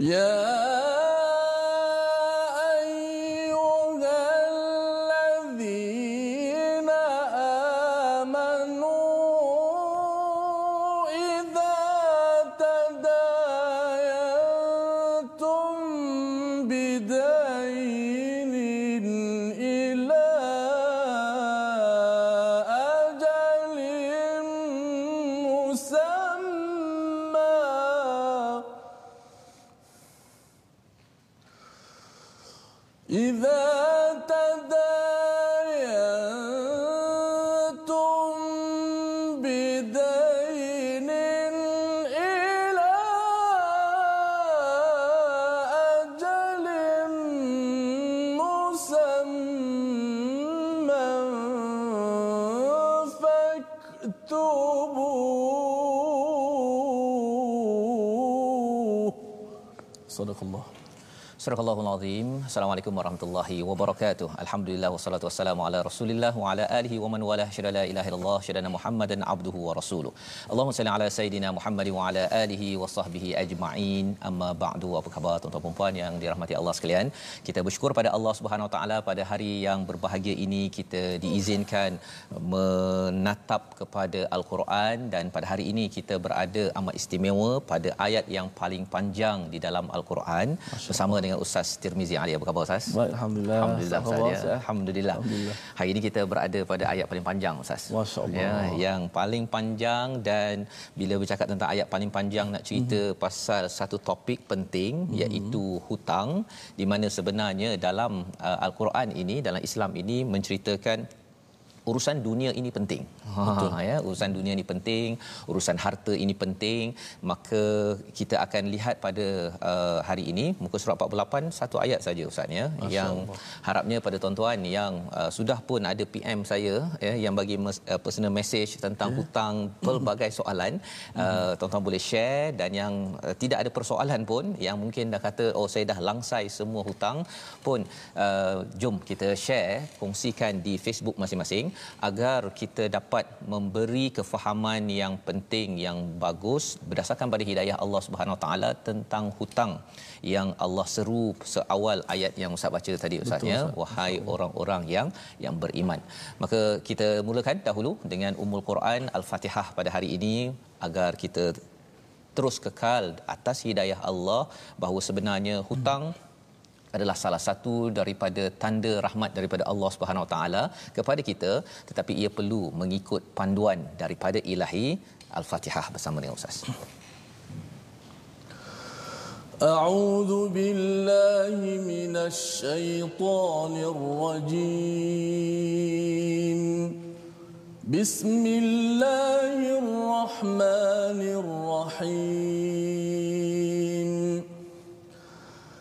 يا Surah Al-Azim. Assalamualaikum warahmatullahi wabarakatuh. Alhamdulillah wassalatu wassalamu ala Rasulillah wa ala alihi wa man wala syada la ilaha illallah syada Muhammadan abduhu wa rasuluh. Allahumma salli ala sayidina Muhammad wa ala alihi wa sahbihi ajma'in. Amma ba'du. Apa khabar tuan-tuan dan puan yang dirahmati Allah sekalian? Kita bersyukur pada Allah Subhanahu wa taala pada hari yang berbahagia ini kita diizinkan menatap kepada Al-Quran dan pada hari ini kita berada amat istimewa pada ayat yang paling panjang di dalam Al-Quran bersama dengan Ustaz Tirmizi Ali. Apa khabar Ustaz? Baik, Alhamdulillah. Alhamdulillah Ustaz. Ya. Ustaz. Alhamdulillah. Alhamdulillah. Hari ini kita berada pada ayat paling panjang Ustaz. Masya Allah. Ya, yang paling panjang dan bila bercakap tentang ayat paling panjang nak cerita Mhm. mm-hmm. pasal satu topik penting mm-hmm. iaitu hutang di mana sebenarnya dalam uh, al-Quran ini dalam Islam ini menceritakan urusan dunia ini penting. Betul. Ha ya, urusan dunia ini penting, urusan harta ini penting, maka kita akan lihat pada uh, hari ini muka surat 48 satu ayat saja ustaz ya? Yang harapnya pada tuan-tuan yang uh, sudah pun ada PM saya ya yang bagi mes, uh, personal message tentang hutang pelbagai soalan uh, tuan-tuan boleh share. Dan yang uh, tidak ada persoalan pun yang mungkin dah kata oh saya dah langsai semua hutang pun uh, jom kita share kongsikan di Facebook masing-masing agar kita dapat memberi kefahaman yang penting yang bagus berdasarkan pada hidayah Allah Subhanahu Wa Taala tentang hutang yang Allah seru seawal ayat yang Ustaz baca tadi Ustaz ya. Wahai orang-orang yang yang beriman. Maka kita mulakan dahulu dengan Ummul Quran Al-Fatihah pada hari ini agar kita terus kekal atas hidayah Allah bahawa sebenarnya hutang hmm adalah salah satu daripada tanda rahmat daripada Allah Subhanahu Wa Taala kepada kita tetapi ia perlu mengikut panduan daripada ilahi Al-Fatihah bersama dengan Ustaz. أعوذ بالله من الشيطان الرجيم بسم الله الرحمن الرحيم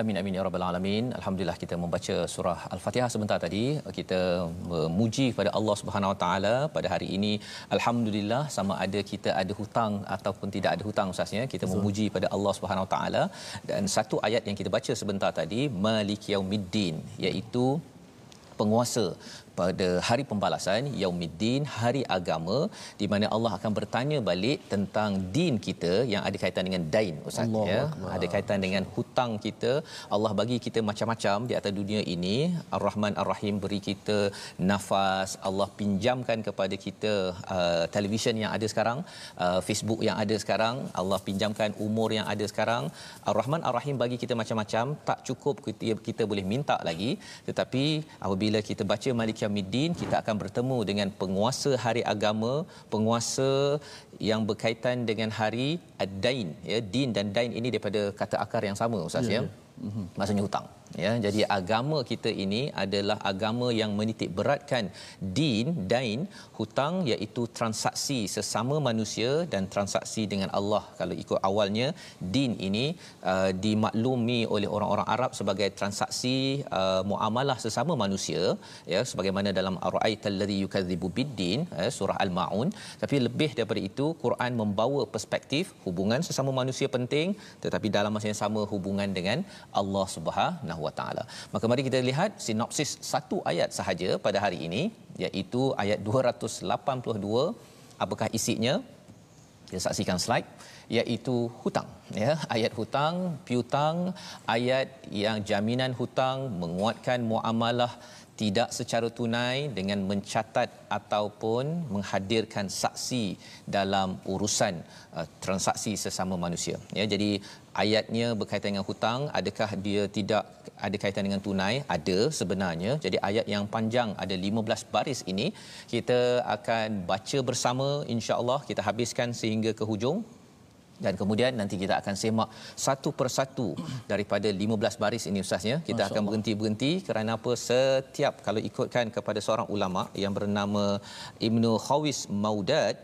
Amin amin ya rabbal alamin. Alhamdulillah kita membaca surah Al-Fatihah sebentar tadi. Kita memuji kepada Allah Subhanahu Wa Taala pada hari ini. Alhamdulillah sama ada kita ada hutang ataupun tidak ada hutang ustaznya. Kita Betul. memuji pada Allah Subhanahu Wa Taala dan satu ayat yang kita baca sebentar tadi Malik Yaumiddin iaitu penguasa pada hari pembalasan Yaumiddin hari agama di mana Allah akan bertanya balik tentang din kita yang ada kaitan dengan dain ustaz Allah ya Akbar. ada kaitan dengan hutang kita. Allah bagi kita macam-macam di atas dunia ini. Ar-Rahman Ar-Rahim beri kita nafas. Allah pinjamkan kepada kita uh, televisyen yang ada sekarang uh, Facebook yang ada sekarang. Allah pinjamkan umur yang ada sekarang. Ar-Rahman Ar-Rahim bagi kita macam-macam. Tak cukup kita, kita boleh minta lagi. Tetapi apabila kita baca Malik Yaumiddin kita akan bertemu dengan penguasa hari agama penguasa yang berkaitan dengan hari ad-dain ya din dan dain ini daripada kata akar yang sama ustaz ya, Ya, ya. maksudnya hutang ya jadi agama kita ini adalah agama yang menitik beratkan din dain hutang iaitu transaksi sesama manusia dan transaksi dengan Allah. Kalau ikut awalnya din ini uh, dimaklumi oleh orang-orang Arab sebagai transaksi uh, muamalah sesama manusia ya sebagaimana dalam ara'aital ladzi yukadzibu biddin eh, surah al-maun. Tapi lebih daripada itu Quran membawa perspektif hubungan sesama manusia penting tetapi dalam masa yang sama hubungan dengan Allah Subhanahu Wa Taala. Maka mari kita lihat sinopsis satu ayat sahaja pada hari ini iaitu ayat 282 apakah isinya? Kita saksikan slide iaitu hutang ya. Ayat hutang piutang ayat yang jaminan hutang menguatkan muamalah tidak secara tunai dengan mencatat ataupun menghadirkan saksi dalam urusan uh, transaksi sesama manusia ya. Jadi ayatnya berkaitan dengan hutang adakah dia tidak ada kaitan dengan tunai? Ada sebenarnya. Jadi ayat yang panjang ada 15 baris ini kita akan baca bersama insya-Allah kita habiskan sehingga ke hujung. Dan kemudian nanti kita akan semak satu persatu daripada 15 baris ini ustaznya. Kita Masya akan berhenti-berhenti kerana apa? Setiap kalau ikutkan kepada seorang ulama yang bernama Ibnu Khawis Maudad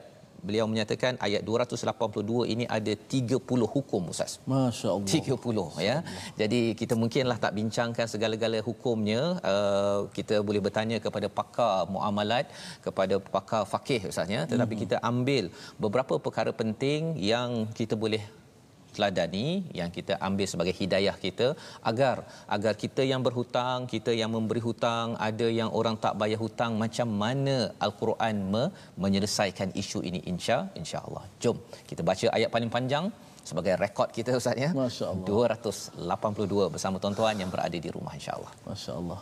beliau menyatakan ayat 282 ini ada 30 hukum ustaz. Masya Allah. 30 ya. Jadi kita mungkinlah tak bincangkan segala-gala hukumnya. Uh, kita boleh bertanya kepada pakar muamalat, kepada pakar fakih ustaznya, tetapi kita ambil beberapa perkara penting yang kita boleh teladani yang kita ambil sebagai hidayah kita agar agar kita yang berhutang, kita yang memberi hutang, ada yang orang tak bayar hutang macam mana al-Quran me, menyelesaikan isu ini insya insya-Allah. Jom kita baca ayat paling panjang sebagai rekod kita ustaz ya. Masya Allah. 282 bersama tuan-tuan yang berada di rumah insya-Allah. Masya Allah.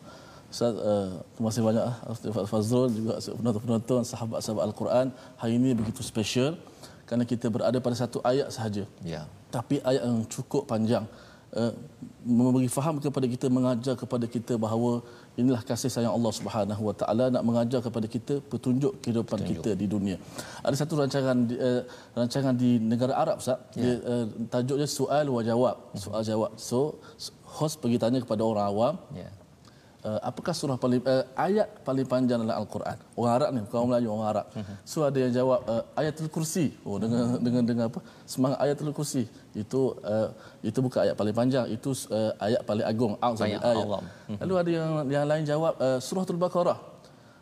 Ustaz, uh, terima kasih banyak ah, Ustaz Fazrul juga penonton-penonton sahabat-sahabat Al-Quran. Hari ini begitu special kerana kita berada pada satu ayat sahaja. Ya. Tapi ayat yang cukup panjang. Uh, memberi faham kepada kita mengajar kepada kita bahawa inilah kasih sayang Allah Subhanahu Wa Taala nak mengajar kepada kita petunjuk kehidupan petunjuk. kita di dunia. Ada satu rancangan uh, rancangan di negara Arab Ustaz. Ya. Dia, uh, tajuknya soal wa jawab. Soal jawab. So host pergi tanya kepada orang awam Ya. Uh, apakah surah paling uh, ayat paling panjang dalam al-Quran? Orang Arab ni, orang Melayu, orang Arab. So ada yang jawab uh, ayatul kursi. Oh dengan dengan dengan apa? Semangat ayatul kursi. Itu uh, itu bukan ayat paling panjang, itu uh, ayat paling agung. Ayat. Allah. Lalu ada yang yang lain jawab uh, suratul Baqarah.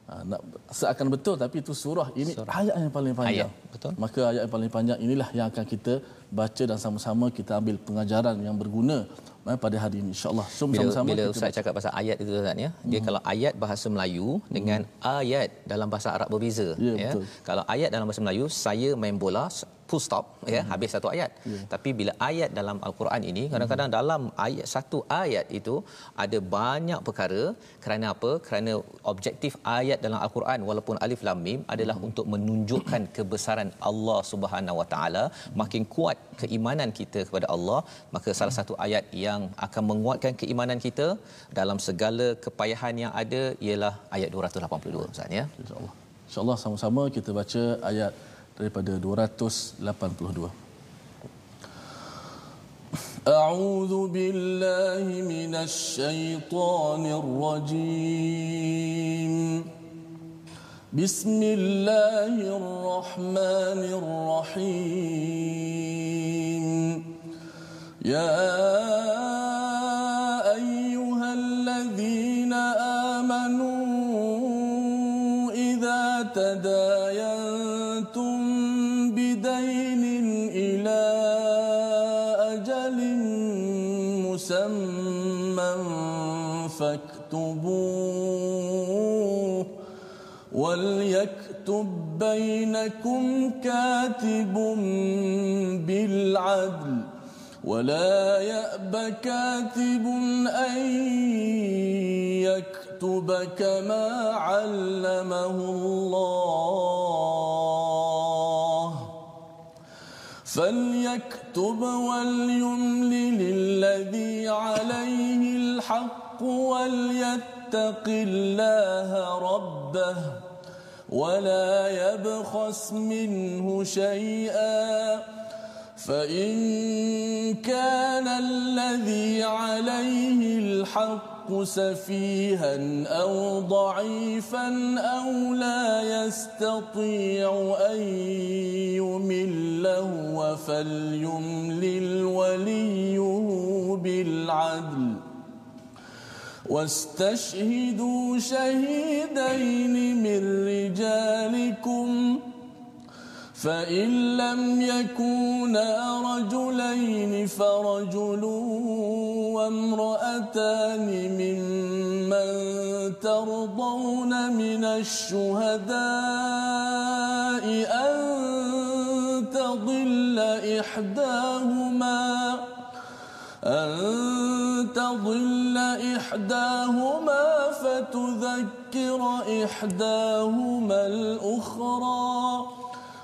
Ha, nak, seakan betul tapi itu surah ini surah. ayat yang paling panjang. Ayat, betul. Maka ayat yang paling panjang inilah yang akan kita baca dan sama-sama kita ambil pengajaran yang berguna eh, pada hari ini. insya-Allah. So bila, sama-sama bila kita Ustaz cakap pasal ayat itu Ustaz ya. Dia kalau ayat bahasa Melayu dengan ayat dalam bahasa Arab berbeza Ya, betul. kalau ayat dalam bahasa Melayu saya main bola full stop ya habis satu ayat. Tapi bila ayat dalam al-Quran ini kadang-kadang dalam ayat satu ayat itu ada banyak perkara. Kerana apa? Kerana objektif ayat dalam al-Quran walaupun alif lam mim adalah untuk menunjukkan kebesaran Allah Subhanahu wa taala. Makin kuat keimanan kita kepada Allah maka salah satu ayat yang akan menguatkan keimanan kita dalam segala kepayahan yang ada ialah ayat 282 Ustaz ya. InsyaAllah. InsyaAllah sama-sama kita baca ayat daripada 282. أعوذ بالله من الشيطان الرجيم بسم الله الرحمن الرحيم يا أيها الذين آمنوا إذا تداينتم مسمى فاكتبوه وليكتب بينكم كاتب بالعدل ولا يأب كاتب أن يكتب كما علمه الله. فليكتب وليملل الذي عليه الحق وليتق الله ربه ولا يبخس منه شيئا فإن كان الذي عليه الحق سفيها أو ضعيفا أو لا يستطيع أن يمل هو فليملل وليه بالعدل. واستشهدوا شهيدين من رجالكم فإن لم يكونا رجلين فرجل وامرأتان ممن ترضون من الشهداء أن تضل إحداهما أن تضل إحداهما فتذكر إحداهما الأخرى.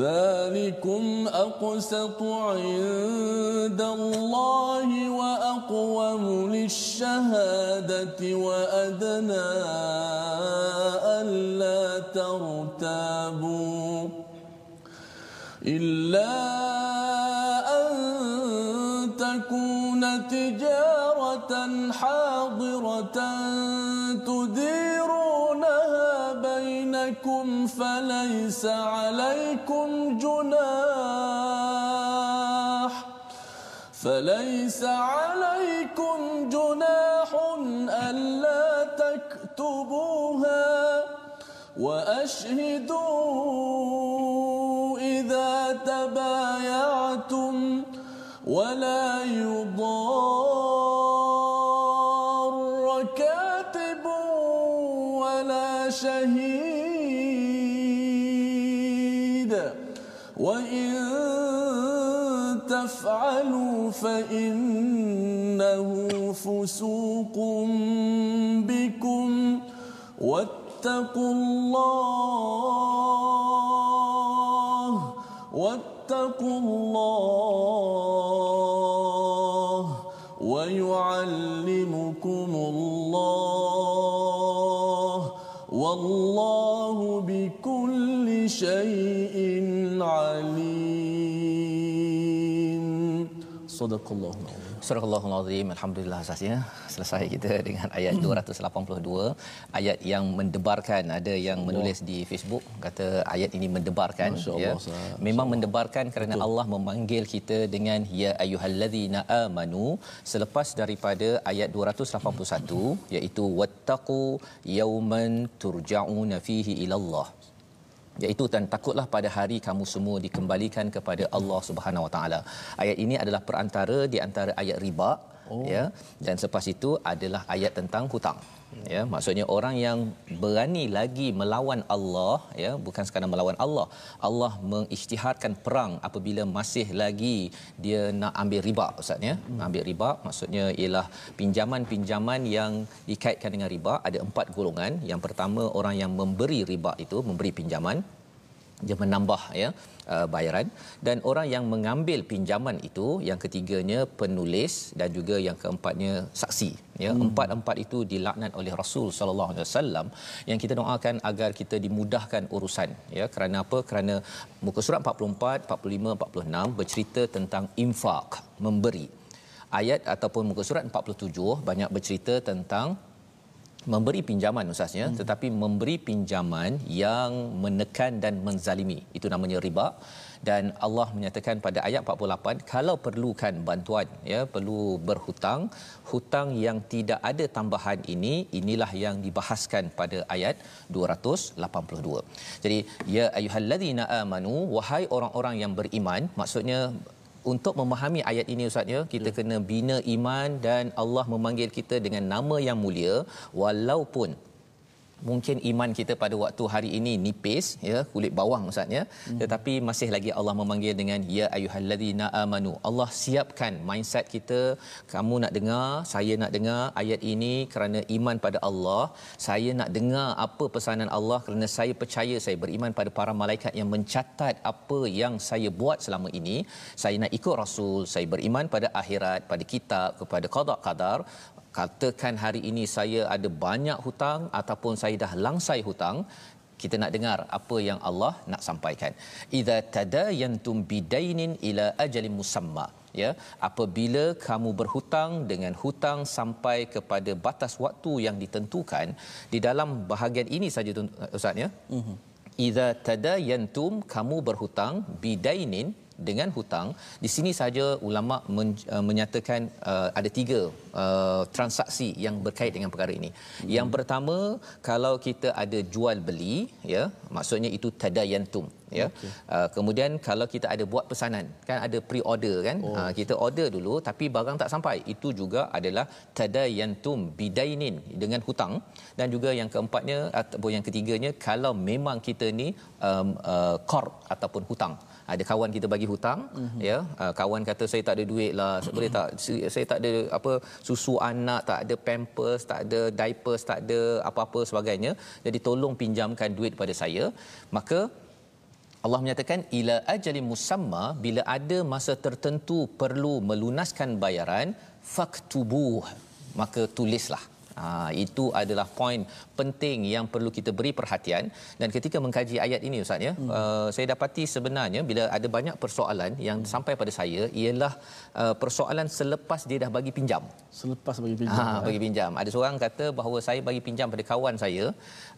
ذلكم أقسط عند الله وأقوم للشهادة وأدنى ألا ترتابوا إلا أن تكون تجارة حاضرة تديرونها بينكم فليس عليكم جناح فليس عليكم جناح ألا تكتبوها وأشهدوا إذا تبايعتم ولا يضار فإنه فسوق بكم واتقوا الله واتقوا الله ويعلمكم الله والله بكل شيء عليم. sadaqallahul azim. Sadaqallahul azim. Alhamdulillah Ustaz ya. Selesai kita dengan ayat hmm. 282. Ayat yang mendebarkan. Ada yang menulis di Facebook kata ayat ini mendebarkan. Ya. Memang mendebarkan kerana Betul. Allah memanggil kita dengan ya ayyuhallazina amanu selepas daripada ayat 281 iaitu wattaqu yauman turja'una fihi ila Allah iaitu dan takutlah pada hari kamu semua dikembalikan kepada Allah Subhanahu Wa Taala. Ayat ini adalah perantara di antara ayat riba oh. ya dan selepas itu adalah ayat tentang hutang. Ya, maksudnya orang yang berani lagi melawan Allah ya, bukan sekadar melawan Allah. Allah mengisytiharkan perang apabila masih lagi dia nak ambil riba ustaz ya. Hmm. Ambil riba maksudnya ialah pinjaman-pinjaman yang dikaitkan dengan riba ada empat golongan. Yang pertama orang yang memberi riba itu memberi pinjaman dia menambah ya uh, bayaran. Dan orang yang mengambil pinjaman itu yang ketiganya penulis dan juga yang keempatnya saksi. Ya hmm. empat-empat itu dilaknat oleh Rasul sallallahu alaihi wasallam yang kita doakan agar kita dimudahkan urusan. Ya kerana apa? Kerana muka surat 44 45 46 bercerita tentang infak memberi. Ayat ataupun muka surat 47 banyak bercerita tentang memberi pinjaman ustaznya hmm. tetapi memberi pinjaman yang menekan dan menzalimi. Itu namanya riba. Dan Allah menyatakan pada ayat 48 kalau perlukan bantuan ya perlu berhutang hutang yang tidak ada tambahan ini inilah yang dibahaskan pada ayat 282 jadi ya ayyuhallazina amanu wahai orang-orang yang beriman maksudnya untuk memahami ayat ini ustaz ya kita ya. kena bina iman dan Allah memanggil kita dengan nama yang mulia walaupun mungkin iman kita pada waktu hari ini nipis ya kulit bawang ustaz ya. Hmm. tetapi masih lagi Allah memanggil dengan ya ayyuhallazina amanu. Allah siapkan mindset kita. Kamu nak dengar saya nak dengar ayat ini kerana iman pada Allah. Saya nak dengar apa pesanan Allah kerana saya percaya saya beriman pada para malaikat yang mencatat apa yang saya buat selama ini. Saya nak ikut rasul saya beriman pada akhirat pada kitab kepada qada qadar katakan hari ini saya ada banyak hutang ataupun saya dah langsai hutang kita nak dengar apa yang Allah nak sampaikan idza tadayantum bidainin ila ajalin musamma ya apabila kamu berhutang dengan hutang sampai kepada batas waktu yang ditentukan di dalam bahagian ini saja ustaz ya mm-hmm. idza tadayantum kamu berhutang bidainin dengan hutang di sini saja ulama men, uh, menyatakan uh, ada tiga uh, transaksi yang berkait dengan perkara ini. Hmm. Yang pertama kalau kita ada jual beli ya maksudnya itu tadayantum ya. Okay. Uh, kemudian kalau kita ada buat pesanan kan ada pre-order kan oh. uh, kita order dulu tapi barang tak sampai itu juga adalah tadayantum bidainin dengan hutang dan juga yang keempatnya ataupun yang ketiganya kalau memang kita ni um, uh, corp ataupun hutang ada kawan kita bagi hutang mm-hmm. ya. Uh, kawan kata saya tak ada duit lah. Mm-hmm. boleh tak? Saya tak ada apa susu anak tak ada pampers tak ada diapers tak ada apa-apa sebagainya. Jadi tolong pinjamkan duit pada saya. Maka Allah menyatakan ila ajali musamma bila ada masa tertentu perlu melunaskan bayaran faktubuh. Maka tulislah Ha, itu adalah poin penting yang perlu kita beri perhatian. Dan ketika mengkaji ayat ini ustaz ya hmm. uh, saya dapati sebenarnya bila ada banyak persoalan yang hmm. sampai pada saya ialah uh, persoalan selepas dia dah bagi pinjam. Selepas bagi pinjam ha, bagi pinjam. Ada seorang kata bahawa saya bagi pinjam pada kawan saya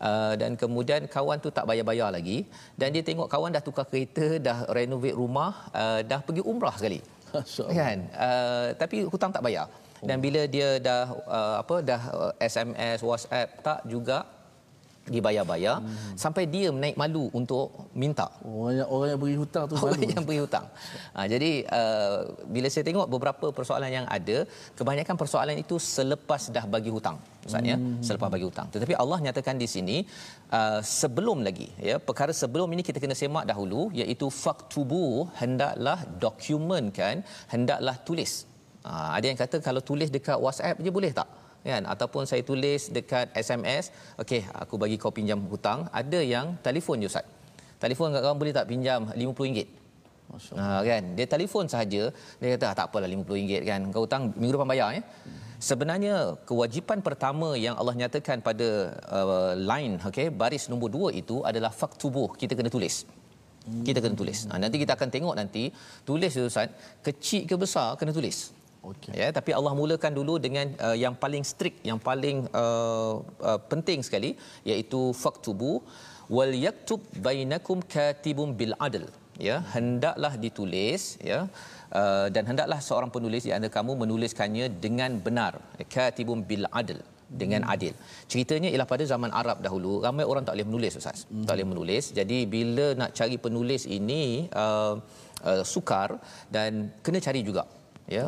uh, dan kemudian kawan tu tak bayar-bayar lagi. Dan dia tengok kawan dah tukar kereta dah renovate rumah uh, dah pergi umrah sekali. Kan? Uh, tapi hutang tak bayar dan bila dia dah uh, apa dah uh, SMS WhatsApp tak juga dibayar-bayar hmm. sampai dia menaik malu untuk minta. Orang yang orang yang beri hutang tu orang yang beri hutang. Ha, jadi uh, bila saya tengok beberapa persoalan yang ada kebanyakan persoalan itu selepas dah bagi hutang maksudnya hmm. selepas bagi hutang. Tetapi Allah nyatakan di sini uh, sebelum lagi ya perkara sebelum ini kita kena semak dahulu iaitu faktubu hendaklah dokumenkan hendaklah tulis Ha, ada yang kata kalau tulis dekat WhatsApp je boleh tak? Kan? Ataupun saya tulis dekat SMS, okey, aku bagi kau pinjam hutang. Ada yang telefon je Ustaz. Telefon kat kawan boleh tak pinjam RM50? Ha, kan? Dia telefon sahaja, dia kata ah, tak apalah RM50 kan. Kau hutang minggu depan bayar ya. Sebenarnya kewajipan pertama yang Allah nyatakan pada uh, line okey baris nombor dua itu adalah faktubuh kita kena tulis kita kena tulis. Ha, nanti kita akan tengok nanti tulis Ustaz kecil ke besar kena tulis. Okay. Ya, tapi Allah mulakan dulu dengan uh, yang paling strict, yang paling uh, uh, penting sekali iaitu faktubu wal yaktub bainakum katibun bil adl. Ya, hendaklah ditulis ya. Uh, dan hendaklah seorang penulis di antara kamu menuliskannya dengan benar. Katibun bil adl dengan hmm. adil. Ceritanya ialah pada zaman Arab dahulu ramai orang tak boleh menulis ustaz. Hmm. Tak boleh menulis. Jadi bila nak cari penulis ini uh, uh, sukar dan kena cari juga. Ya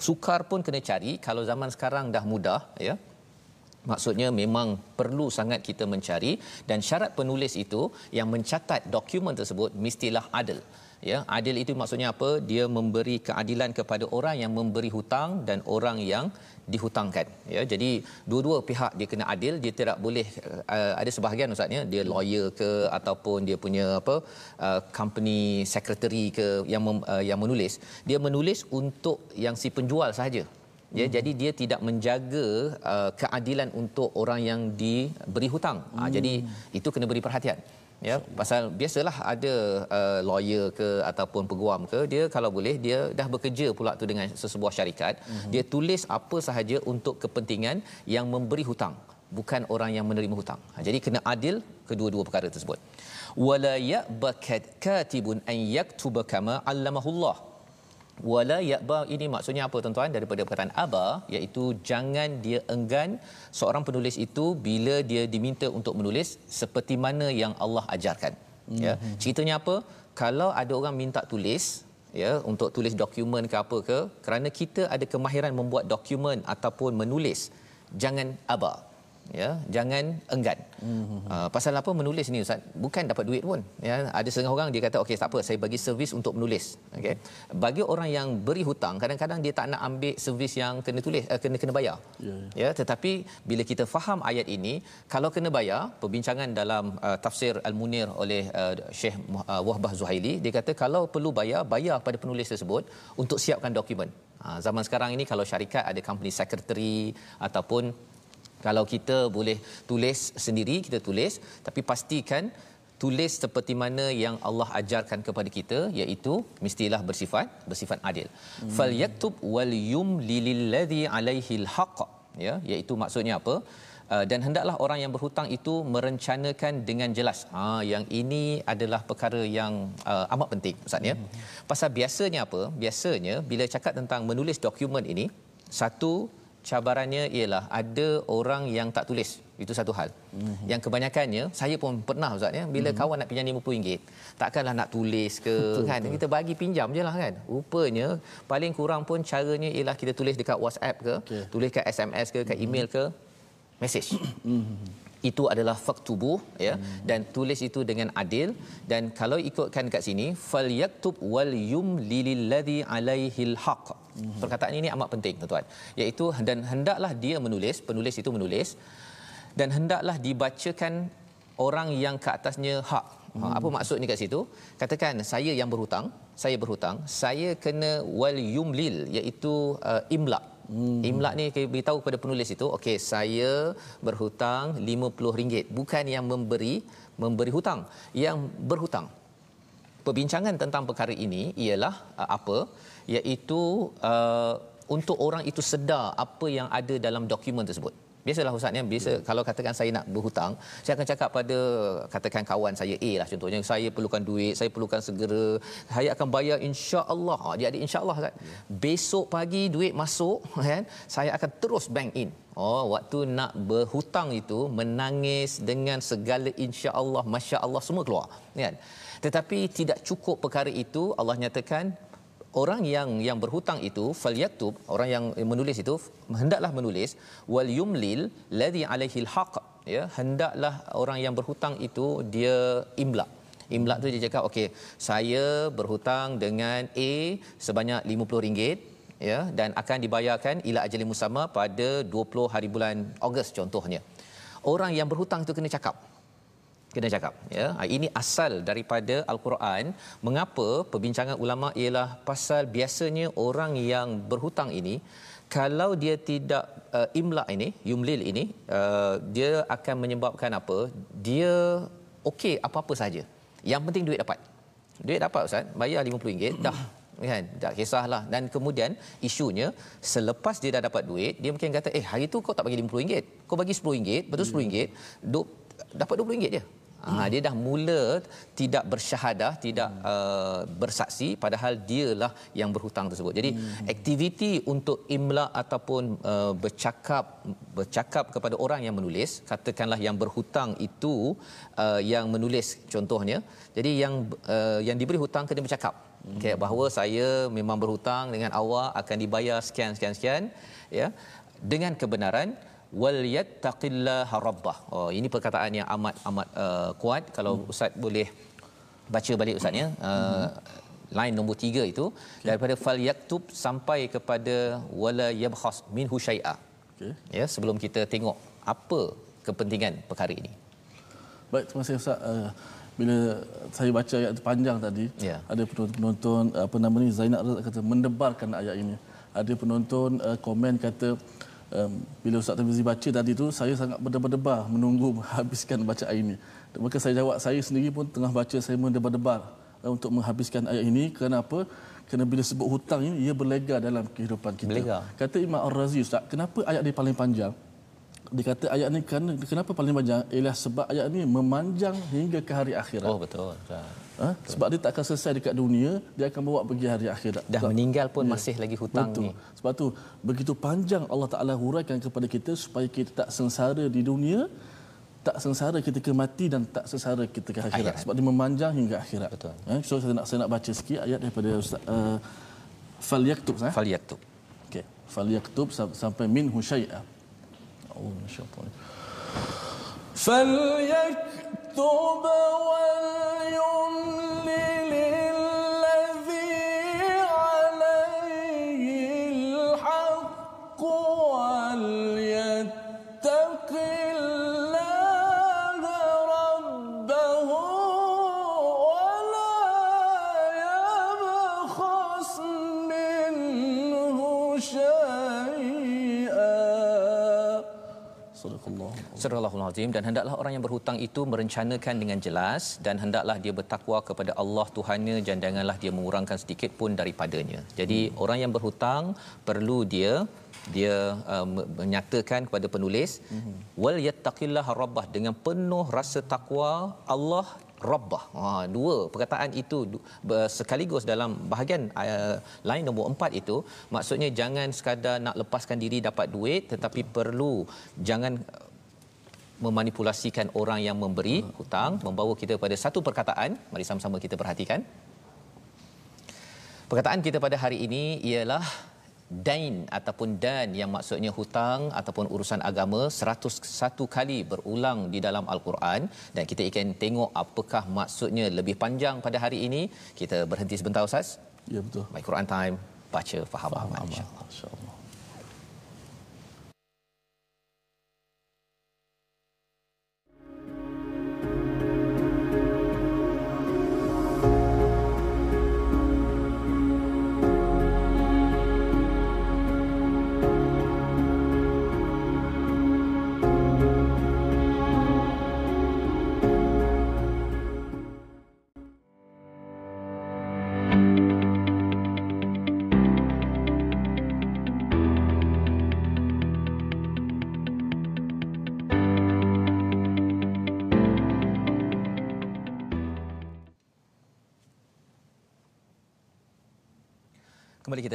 sukar pun kena cari. Kalau zaman sekarang dah mudah ya. Maksudnya memang perlu sangat kita mencari. Dan syarat penulis itu yang mencatat dokumen tersebut mestilah adil ya. Adil itu maksudnya apa? Dia memberi keadilan kepada orang yang memberi hutang dan orang yang dihutangkan. Ya jadi dua-dua pihak dia kena adil dia tidak boleh uh, ada sebahagian ustaznya dia lawyer ke ataupun dia punya apa uh, company secretary ke yang mem, uh, yang menulis. Dia menulis untuk yang si penjual sahaja. Ya hmm. jadi dia tidak menjaga uh, keadilan untuk orang yang diberi hutang. Ha, hmm. uh, jadi itu kena beri perhatian ya pasal biasalah ada uh, lawyer ke ataupun peguam ke dia kalau boleh dia dah bekerja pula tu dengan sesebuah syarikat mm-hmm. dia tulis apa sahaja untuk kepentingan yang memberi hutang bukan orang yang menerima hutang. Ha, jadi kena adil kedua-dua perkara tersebut. Wala ya'bakat katibun an yaktuba kama 'allamahullah. Wala ya'ba ini maksudnya apa tuan-tuan daripada perkataan aba iaitu jangan dia enggan seorang penulis itu bila dia diminta untuk menulis seperti mana yang Allah ajarkan. Mm-hmm. Ya. Mhm. Ceritanya apa? Kalau ada orang minta tulis ya untuk tulis dokumen ke apa ke kerana kita ada kemahiran membuat dokumen ataupun menulis jangan aba ya jangan enggan mm-hmm. uh, pasal apa menulis ni ustaz bukan dapat duit pun ya ada setengah orang dia kata okey tak apa saya bagi servis untuk menulis okey bagi orang yang beri hutang kadang-kadang dia tak nak ambil servis yang kena tulis uh, kena kena bayar yeah. Ya. ya tetapi bila kita faham ayat ini kalau kena bayar perbincangan dalam uh, tafsir al-munir oleh uh, Syekh uh, Wahbah Zuhaili dia kata kalau perlu bayar bayar pada penulis tersebut untuk siapkan dokumen Ha, zaman sekarang ini kalau syarikat ada company secretary ataupun kalau kita boleh tulis sendiri kita tulis tapi pastikan tulis seperti mana yang Allah ajarkan kepada kita iaitu mestilah bersifat bersifat adil. Hmm. fal yaktub wal yumli lilladhi alaihi alhaq. Ya iaitu maksudnya apa? Uh, dan hendaklah orang yang berhutang itu merencanakan dengan jelas. Ha yang ini adalah perkara yang uh, amat penting ustaz ya. Hmm. pasal biasanya apa? Biasanya bila cakap tentang menulis dokumen ini satu cabarannya ialah ada orang yang tak tulis itu satu hal. Mm-hmm. Yang kebanyakannya saya pun pernah ustaz ya bila mm-hmm. kawan nak pinjam RM50 takkanlah nak tulis ke betul, kan betul. kita bagi pinjam je lah kan. Rupanya paling kurang pun caranya ialah kita tulis dekat WhatsApp ke, okay. tulis kat SMS ke, kat mm-hmm. email ke, message. Mm-hmm itu adalah faktubuh ya hmm. dan tulis itu dengan adil dan kalau ikutkan kat sini fal yaktub wal yumli lilladhi alaihi alhaq hmm. perkataan ini amat penting tuan-tuan iaitu dan hendaklah dia menulis penulis itu menulis dan hendaklah dibacakan orang yang ke atasnya hak ha, hmm. apa maksudnya kat situ katakan saya yang berhutang saya berhutang saya kena wal yumlil iaitu uh, imla' Hmm. Imlak ni beritahu kepada penulis itu, okey saya berhutang RM50 bukan yang memberi memberi hutang, yang berhutang. Perbincangan tentang perkara ini ialah uh, apa? iaitu uh, untuk orang itu sedar apa yang ada dalam dokumen tersebut. Biasalah ustaz ya, biasa hmm. kalau katakan saya nak berhutang, saya akan cakap pada katakan kawan saya A lah contohnya, saya perlukan duit, saya perlukan segera, saya akan bayar insya-Allah. Dia ada insya-Allah kan. Yeah. Besok pagi duit masuk kan, saya akan terus bank in. Oh, waktu nak berhutang itu menangis dengan segala insya-Allah, masya-Allah semua keluar, kan. Tetapi tidak cukup perkara itu Allah nyatakan orang yang yang berhutang itu falyaktub orang yang menulis itu hendaklah menulis wal yumlil ladhi alaihi alhaq ya hendaklah orang yang berhutang itu dia imlak. Imlak tu dia cakap okey saya berhutang dengan A sebanyak RM50 ya dan akan dibayarkan ila ajali musamma pada 20 hari bulan Ogos contohnya. Orang yang berhutang itu kena cakap kena cakap ya. Ha, ini asal daripada al-Quran. Mengapa perbincangan ulama ialah pasal biasanya orang yang berhutang ini kalau dia tidak uh, imla ini yumlil ini uh, dia akan menyebabkan apa? Dia okey apa-apa saja. Yang penting duit dapat. Duit dapat ustaz. Bayar RM50 dah. Kan? Tak kisahlah. Dan kemudian isunya selepas dia dah dapat duit dia mungkin kata eh hari tu kau tak bagi RM50 kau bagi RM10 betul RM10 hmm. dapat RM20 je Ha, dia dah mula tidak bersyahadah, tidak hmm. uh, bersaksi padahal dialah yang berhutang tersebut. Jadi hmm. aktiviti untuk imla ataupun uh, bercakap bercakap kepada orang yang menulis, katakanlah yang berhutang itu uh, yang menulis contohnya. Jadi yang uh, yang diberi hutang kena bercakap. Hmm. Okay, bahawa saya memang berhutang dengan awak akan dibayar sekian sekian sekian ya dengan kebenaran wal yattaqillaha rabbah. Oh ini perkataan yang amat amat uh, kuat kalau hmm. ustaz boleh baca balik ustaz ya. Uh, hmm. line nombor tiga itu okay. daripada fal yaktub sampai kepada wala yabkhas minhu syai'a. Okay. Ya sebelum kita tengok apa kepentingan perkara ini. Baik terima kasih ustaz. Uh, bila saya baca ayat itu panjang tadi yeah. ada penonton apa nama ni Zainab kata mendebarkan ayat ini. Ada penonton uh, komen kata um, bila Ustaz Tirmizi baca tadi tu saya sangat berdebar-debar menunggu habiskan bacaan ini. Maka saya jawab saya sendiri pun tengah baca saya mendebar-debar uh, untuk menghabiskan ayat ini kerana apa? Kerana bila sebut hutang ini ia berlega dalam kehidupan kita. Berlega. Kata Imam Ar-Razi Ustaz, kenapa ayat ini paling panjang? Dikata ayat ni kerana kenapa paling panjang ialah sebab ayat ni memanjang hingga ke hari akhirat. Oh betul. Ha? Sebab dia tak akan selesai dekat dunia, dia akan bawa pergi hari akhirat. Dah sebab, meninggal pun ya. masih lagi hutang betul. ni. Sebab tu begitu panjang Allah Taala huraikan kepada kita supaya kita tak sengsara di dunia, tak sengsara ketika mati dan tak sengsara ketika akhirat. akhirat. Sebab dia memanjang hingga akhirat. Betul. Ha? So saya nak saya nak baca sikit ayat daripada Ustaz uh, Falyaktub eh? Falyaktub. Okey. Falyaktub sampai min husyai'a. أعوذ من الشيطان فليكتب وليملل Azim dan hendaklah orang yang berhutang itu merencanakan dengan jelas dan hendaklah dia bertakwa kepada Allah Tuhannya dan janganlah dia mengurangkan sedikit pun daripadanya. Jadi hmm. orang yang berhutang perlu dia dia uh, menyatakan kepada penulis hmm. wal yattaqillah rabbah dengan penuh rasa takwa Allah Rabbah. Ha, dua perkataan itu sekaligus dalam bahagian uh, lain nombor empat itu maksudnya jangan sekadar nak lepaskan diri dapat duit tetapi perlu jangan memanipulasikan orang yang memberi hutang membawa kita pada satu perkataan. Mari sama-sama kita perhatikan. Perkataan kita pada hari ini ialah dain ataupun dan yang maksudnya hutang ataupun urusan agama 101 kali berulang di dalam al-Quran. Dan kita akan tengok apakah maksudnya lebih panjang pada hari ini. Kita berhenti sebentar ustaz. Ya betul. Baik Quran time. Baca faham. Amal insyaallah insyaallah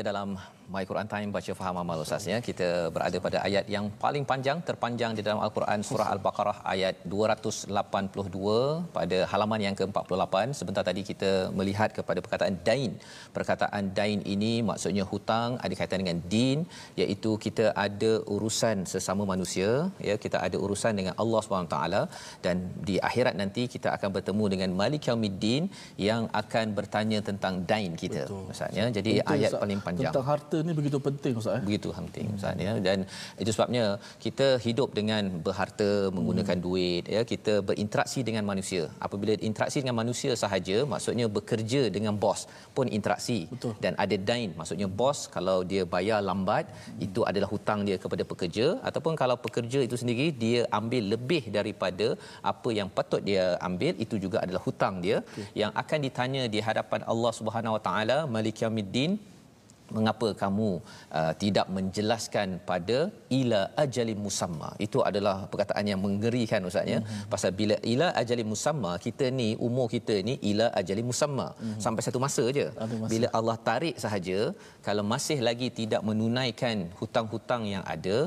dalam My Quran Time baca faham amal ustaz ya. Kita berada pada ayat yang paling panjang terpanjang di dalam Al-Quran surah Al-Baqarah ayat 282 pada halaman yang ke-48. Sebentar tadi kita melihat kepada perkataan dain. Perkataan dain ini maksudnya hutang ada kaitan dengan din iaitu kita ada urusan sesama manusia ya kita ada urusan dengan Allah SWT dan di akhirat nanti kita akan bertemu dengan Malik Yaumiddin yang akan bertanya tentang dain kita. Ustaz ya. Jadi Betul, ayat paling panjang. Tentang harta ni begitu penting ustaz eh. Begitu penting ustaz ya dan itu sebabnya kita hidup dengan berharta menggunakan hmm. duit ya kita berinteraksi dengan manusia. Apabila interaksi dengan manusia sahaja maksudnya bekerja dengan bos pun interaksi Betul. dan ada dain maksudnya bos kalau dia bayar lambat hmm. itu adalah hutang dia kepada pekerja ataupun kalau pekerja itu sendiri dia ambil lebih daripada apa yang patut dia ambil itu juga adalah hutang dia okay. yang akan ditanya di hadapan Allah Subhanahu Wa Taala Malik Yaumiddin mengapa kamu uh, tidak menjelaskan pada ila ajali musamma itu adalah perkataan yang mengerikan ustaz ya mm-hmm. pasal bila ila ajali musamma kita ni umur kita ni ila ajali musamma mm-hmm. sampai satu masa je masa. bila Allah tarik sahaja kalau masih lagi tidak menunaikan hutang-hutang yang ada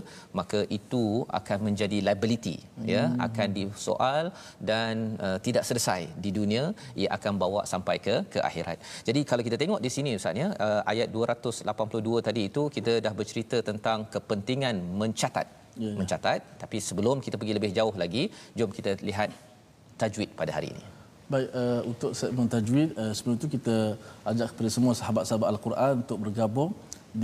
maka itu akan menjadi liability mm-hmm. ya mhm. akan disoal dan uh, tidak selesai di dunia ia akan bawa sampai ke ke akhirat jadi kalau kita tengok di sini ustaz ya uh, ayat 182 tadi itu kita dah bercerita tentang kepentingan mencatat. Ya, ya. mencatat. Tapi sebelum kita pergi lebih jauh lagi jom kita lihat tajwid pada hari ini. Baik uh, untuk segmen tajwid uh, sebelum itu kita ajak kepada semua sahabat-sahabat al-Quran untuk bergabung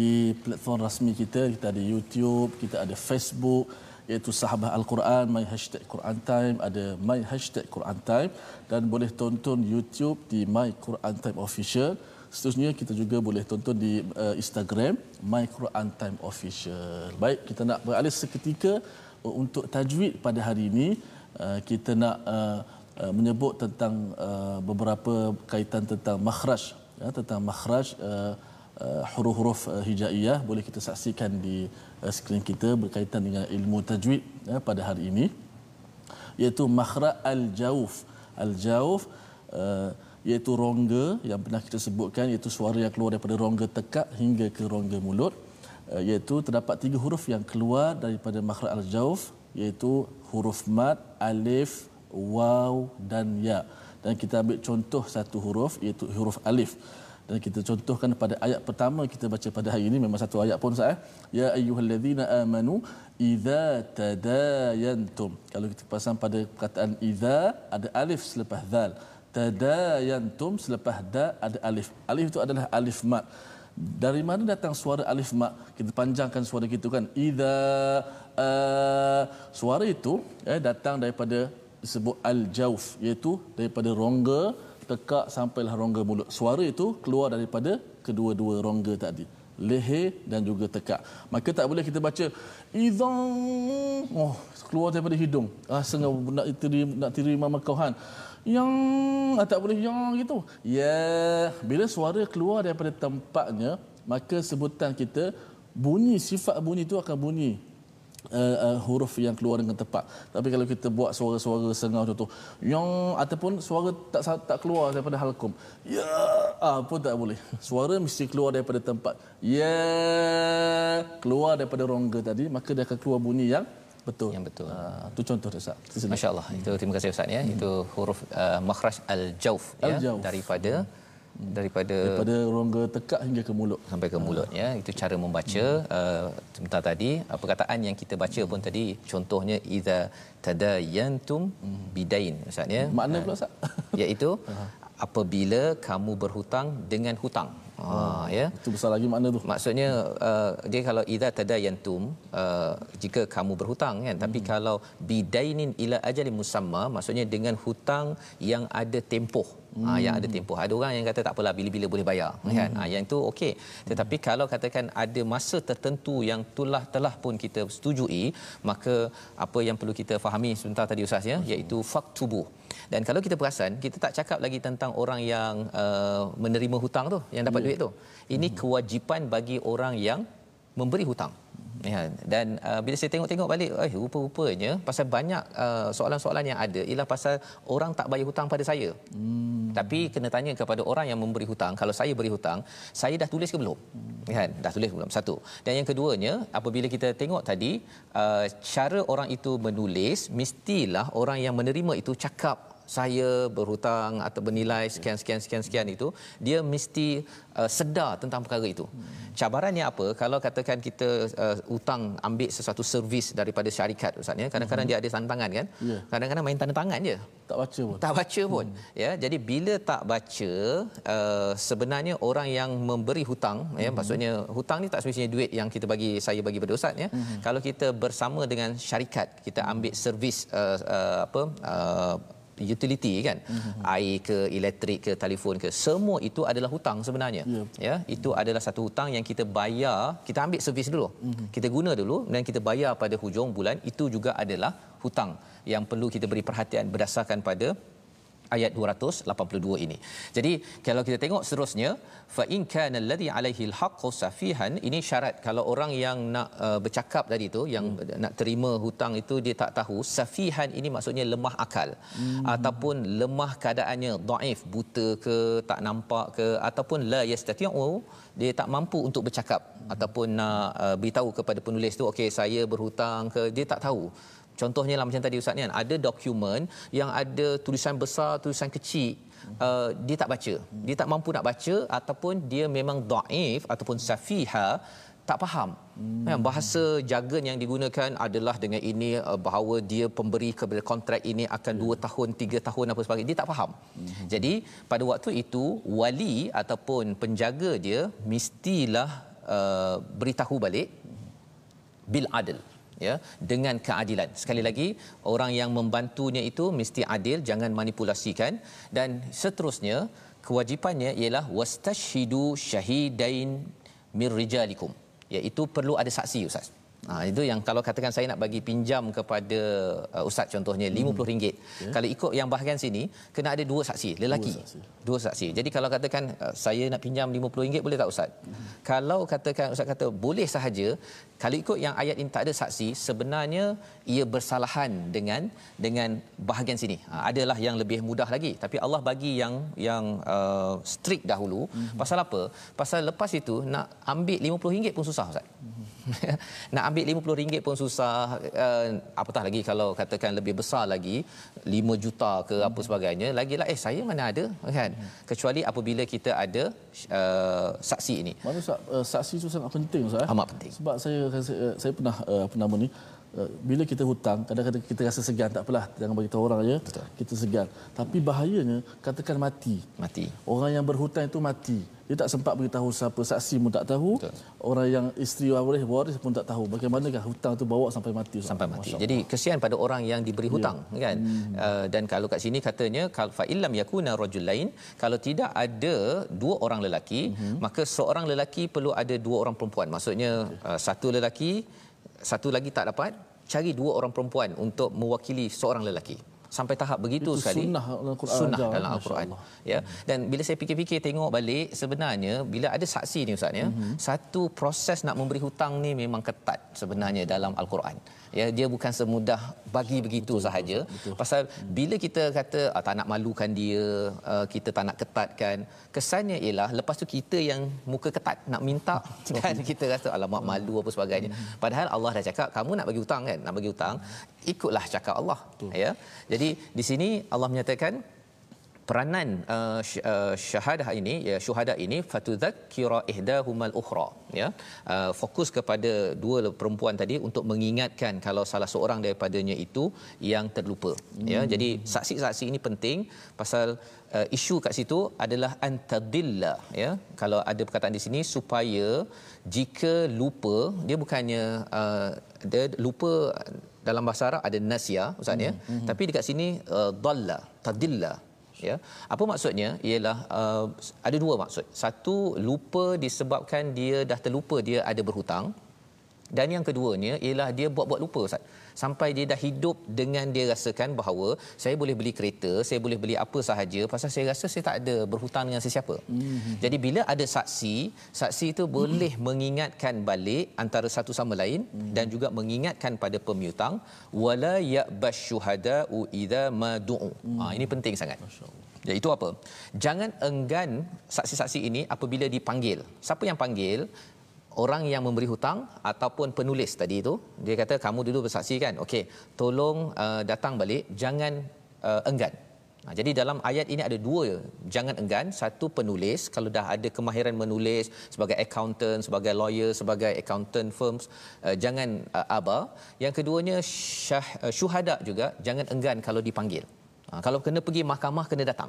di platform rasmi kita. Kita ada YouTube kita ada Facebook iaitu sahabat al-Quran my hashtag Quran time. Ada my hashtag Quran time. Dan boleh tonton YouTube di my Quran time official Seterusnya kita juga boleh tonton di uh, Instagram My Quran Time Official. Baik, kita nak beralih seketika uh, untuk tajwid pada hari ini. Uh, kita nak uh, uh, menyebut tentang uh, beberapa kaitan tentang makhraj, ya, tentang makhraj uh, uh, huruf-huruf uh, hijaiyah boleh kita saksikan di uh, skrin kita berkaitan dengan ilmu tajwid uh, pada hari ini iaitu makhraj al-jauf al-jauf uh, iaitu rongga yang pernah kita sebutkan iaitu suara yang keluar daripada rongga tekak hingga ke rongga mulut. Uh, iaitu terdapat tiga huruf yang keluar daripada makhraj al-jauf iaitu huruf mat alif waw dan ya. Dan kita ambil contoh satu huruf iaitu huruf alif. Dan kita contohkan pada ayat pertama kita baca pada hari ini memang satu ayat pun sah eh? ya ayyuhallazina amanu idza tadayantum. Kalau kita pasang pada perkataan idza ada alif selepas zal tadayantum selepas da ada alif alif itu adalah alif mat dari mana datang suara alif mat kita panjangkan suara kita kan idza uh, suara itu eh, datang daripada disebut al-jauf iaitu daripada rongga tekak sampailah rongga mulut. Suara itu keluar daripada kedua-dua rongga tadi. Leher dan juga tekak. Maka tak boleh kita baca idzam oh keluar daripada hidung. Ah sengah nak terima nak terima makauhan. Yang ah, tak boleh yang gitu. Ya, bila suara keluar daripada tempatnya, maka sebutan kita bunyi sifat bunyi itu akan bunyi uh, uh, huruf yang keluar dengan tepat. Tapi kalau kita buat suara-suara sengau contoh yang ataupun suara tak tak keluar daripada halkum. Ya, ah pun tak boleh. Suara mesti keluar daripada tempat. Ya, keluar daripada rongga tadi, maka dia akan keluar bunyi yang betul. Yang betul. Uh, itu contoh Ustaz. Masya-Allah. Itu terima kasih Ustaz ya. Hmm. Itu huruf uh, makhraj al-jauf ya daripada hmm daripada daripada rongga tekak hingga ke mulut sampai ke mulut ya itu cara membaca hmm. uh, sebentar tadi uh, perkataan yang kita baca pun tadi contohnya iza tadayantum hmm. bidain ustaz ya makna pula ustaz iaitu apabila kamu berhutang dengan hutang Ha ya. Itu besar lagi makna tu. Maksudnya uh, dia kalau idza tadayantum uh, jika kamu berhutang kan tapi hmm. kalau bidainin ila ajali musamma maksudnya dengan hutang yang ada tempoh hmm. ha, yang ada tempoh ada orang yang kata tak apalah bila-bila boleh bayar hmm. kan ha, yang itu okey tetapi hmm. kalau katakan ada masa tertentu yang telah telah pun kita setujui maka apa yang perlu kita fahami sebentar tadi ustaz ya iaitu faktubuh dan kalau kita perasan kita tak cakap lagi tentang orang yang uh, menerima hutang tu yang dapat yeah. duit tu ini hmm. kewajipan bagi orang yang memberi hutang Ya, dan uh, bila saya tengok-tengok balik, eh rupa-rupanya pasal banyak uh, soalan-soalan yang ada ialah pasal orang tak bayar hutang pada saya. Hmm. Tapi kena tanya kepada orang yang memberi hutang, kalau saya beri hutang, saya dah tulis ke belum? Hmm. Kan? Dah tulis belum? Satu. Dan yang keduanya, apabila kita tengok tadi, uh, cara orang itu menulis, mestilah orang yang menerima itu cakap saya berhutang atau bernilai sekian sekian sekian sekian itu dia mesti uh, sedar tentang perkara itu. Cabarannya apa? Kalau katakan kita uh, hutang ambil sesuatu servis daripada syarikat ustaz ya, kadang-kadang dia ada tanda tangan kan? Yeah. Kadang-kadang main tanda tangan je. Tak baca pun. Tak baca pun. Hmm. Ya, jadi bila tak baca uh, sebenarnya orang yang memberi hutang ya, hmm. ya, maksudnya hutang ni tak semestinya duit yang kita bagi saya bagi pada ustaz ya. Hmm. Kalau kita bersama dengan syarikat, kita ambil servis uh, uh, apa uh, utility kan mm-hmm. air ke elektrik ke telefon ke semua itu adalah hutang sebenarnya yeah. ya itu adalah satu hutang yang kita bayar kita ambil servis dulu mm-hmm. kita guna dulu dan kita bayar pada hujung bulan itu juga adalah hutang yang perlu kita beri perhatian berdasarkan pada ayat 282 ini. Jadi kalau kita tengok seterusnya fa in kana alladhi alaihi alhaqqu safihan ini syarat kalau orang yang nak uh, bercakap tadi tu yang hmm. nak terima hutang itu dia tak tahu safihan ini maksudnya lemah akal hmm. ataupun lemah keadaannya dhaif buta ke tak nampak ke ataupun la yastati'u dia tak mampu untuk bercakap hmm. ataupun nak uh, beritahu kepada penulis tu okey saya berhutang ke dia tak tahu Contohnya lah macam tadi Ustaz ni kan, ada dokumen yang ada tulisan besar, tulisan kecil, uh, dia tak baca. Dia tak mampu nak baca ataupun dia memang daif ataupun safiha, tak faham. Hmm. Kan, bahasa jargon yang digunakan adalah dengan ini uh, bahawa dia pemberi kepada kontrak ini akan 2 tahun, 3 tahun apa sebagainya. Dia tak faham. Hmm. Jadi pada waktu itu wali ataupun penjaga dia mestilah uh, beritahu balik bil adil ya dengan keadilan. Sekali lagi orang yang membantunya itu mesti adil jangan manipulasikan. Dan seterusnya kewajipannya ialah wastashhidu syahidain mir rijalikum. Iaitu perlu ada saksi ustaz Ha, itu yang kalau katakan saya nak bagi pinjam kepada uh, ustaz contohnya RM50. Hmm. Okay. Kalau ikut yang bahagian sini kena ada dua saksi lelaki. Dua saksi. Dua saksi. Jadi kalau katakan uh, saya nak pinjam RM50 boleh tak ustaz? Hmm. Kalau katakan ustaz kata boleh sahaja kalau ikut yang ayat ini tak ada saksi sebenarnya ia bersalahan dengan dengan bahagian sini. Ha, adalah yang lebih mudah lagi tapi Allah bagi yang yang uh, strict dahulu. Hmm. Pasal apa? Pasal lepas itu nak ambil RM50 pun susah ustaz. Hmm. nak ambil RM50 pun susah. Uh, apatah lagi kalau katakan lebih besar lagi 5 juta ke apa sebagainya lagilah eh saya mana ada kan? Kecuali apabila kita ada uh, saksi ini. Mana uh, saksi itu sangat penting ustaz eh? amat penting. Sebab saya saya, saya pernah uh, apa nama ni uh, bila kita hutang kadang-kadang kita rasa segan tak apalah jangan bagi tahu orang aja kita segan. Tapi bahayanya katakan mati. Mati. Orang yang berhutang itu mati dia tak sempat beritahu siapa saksi pun tak tahu Betul. orang yang isteri waris waris pun tak tahu bagaimanakah hutang tu bawa sampai mati sampai mati jadi kesian pada orang yang diberi ya. hutang ya. kan hmm. uh, dan kalau kat sini katanya kal fa illam yakuna rajulain kalau tidak ada dua orang lelaki hmm. maka seorang lelaki perlu ada dua orang perempuan maksudnya uh, satu lelaki satu lagi tak dapat cari dua orang perempuan untuk mewakili seorang lelaki sampai tahap begitu Itu sekali. sunnah dalam Quran sunnah dalam al-Quran ya. Dan bila saya fikir-fikir tengok balik sebenarnya bila ada saksi ni ustaz ya mm-hmm. satu proses nak memberi hutang ni memang ketat sebenarnya dalam al-Quran ya dia bukan semudah bagi begitu betul, sahaja. betul, betul. pasal bila kita kata ah, tak nak malukan dia uh, kita tak nak ketatkan kesannya ialah lepas tu kita yang muka ketat nak minta kan? Kita rasa alamak malu apa sebagainya. Hmm. padahal Allah dah cakap kamu nak bagi hutang kan? Nak bagi hutang ikutlah cakap Allah. Betul. ya? Jadi di sini Allah menyatakan peranan uh, uh, syahadah ini ya syuhada ini fatudzakkira ihdahumal ukhra ya uh, fokus kepada dua perempuan tadi untuk mengingatkan kalau salah seorang daripadanya itu yang terlupa ya. hmm. ya jadi saksi-saksi ini penting pasal uh, isu kat situ adalah antadilla ya kalau ada perkataan di sini supaya jika lupa dia bukannya uh, dia lupa dalam bahasa Arab ada nasya ustaz ya hmm. hmm. tapi dekat sini uh, dalla tadilla ya. Apa maksudnya? Ialah uh, ada dua maksud. Satu lupa disebabkan dia dah terlupa dia ada berhutang. Dan yang keduanya ialah dia buat-buat lupa Ustaz. Sampai dia dah hidup dengan dia rasakan bahawa saya boleh beli kereta, saya boleh beli apa sahaja pasal saya rasa saya tak ada berhutang dengan sesiapa. Mm-hmm. Jadi bila ada saksi, saksi itu boleh mm-hmm. mengingatkan balik antara satu sama lain mm-hmm. dan juga mengingatkan pada pemiutang wala ya'basyuhada'u idza madu'u. Mm-hmm. Ha ini penting sangat. Iaitu apa? Jangan enggan saksi-saksi ini apabila dipanggil. Siapa yang panggil? Orang yang memberi hutang ataupun penulis tadi itu dia kata kamu dulu bersaksi kan? Okey tolong uh, datang balik jangan uh, enggan. Ha, jadi dalam ayat ini ada dua jangan enggan satu penulis kalau dah ada kemahiran menulis sebagai accountant sebagai lawyer sebagai accountant firms uh, jangan uh, aba yang keduanya syah, uh, syuhada juga jangan enggan kalau dipanggil. Ha, kalau kena pergi mahkamah kena datang.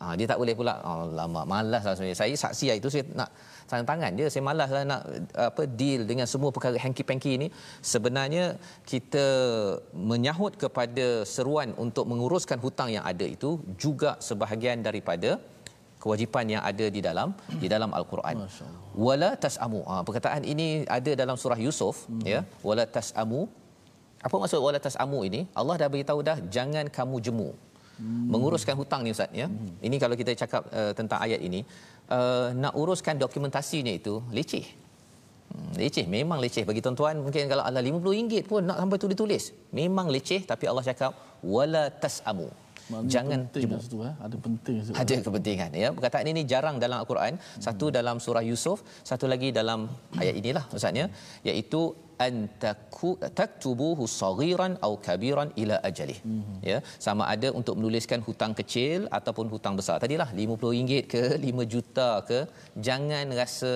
Ha, dia tak boleh pula oh lama malas lah sebenarnya. Saya saksi itu saya nak tangan tangan dia saya malaslah nak apa deal dengan semua perkara hanky panky ini sebenarnya kita menyahut kepada seruan untuk menguruskan hutang yang ada itu juga sebahagian daripada kewajipan yang ada di dalam di dalam al-Quran. Wala tasamu. Ha, perkataan ini ada dalam surah Yusuf hmm. ya. Wala tasamu. Apa maksud wala tasamu ini? Allah dah beritahu dah jangan kamu jemu. Hmm. Menguruskan hutang ni ustaz ya. Hmm. Ini kalau kita cakap uh, tentang ayat ini, uh, nak uruskan dokumentasinya itu leceh. Hmm, leceh memang leceh bagi tuan-tuan mungkin kalau ada RM50 pun nak sampai tu ditulis. Memang leceh tapi Allah cakap wala tasamu. Maknanya jangan jemu. Situ, eh? ada penting situ. ada kepentingan ya perkataan ini jarang dalam al-Quran satu hmm. dalam surah Yusuf satu lagi dalam ayat inilah maksudnya iaitu an taktubuhu saghiran au kabiran ila ajali. Hmm. ya sama ada untuk menuliskan hutang kecil ataupun hutang besar. Tadilah RM50 ke 5 juta ke jangan rasa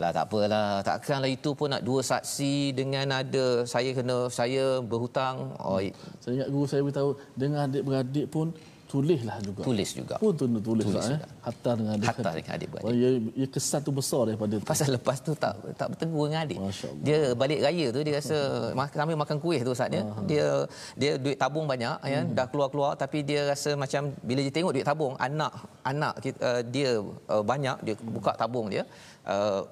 lah tak apalah takkanlah itu pun nak dua saksi dengan ada saya kena saya berhutang. Oh saya ingat guru saya beritahu dengan adik-beradik pun tulislah juga. Tulis juga. Pun tu tulis, tulis lah, eh. Hatta dengan adik. Hatta dengan adik beradik. Ia, ia kesan tu besar daripada tu. Pasal lepas tu tak tak bertegur dengan adik. Dia balik raya tu dia rasa kami makan kuih tu saatnya. Dia dia duit tabung banyak ya hmm. dah keluar-keluar tapi dia rasa macam bila dia tengok duit tabung anak anak uh, dia uh, banyak dia buka tabung dia uh,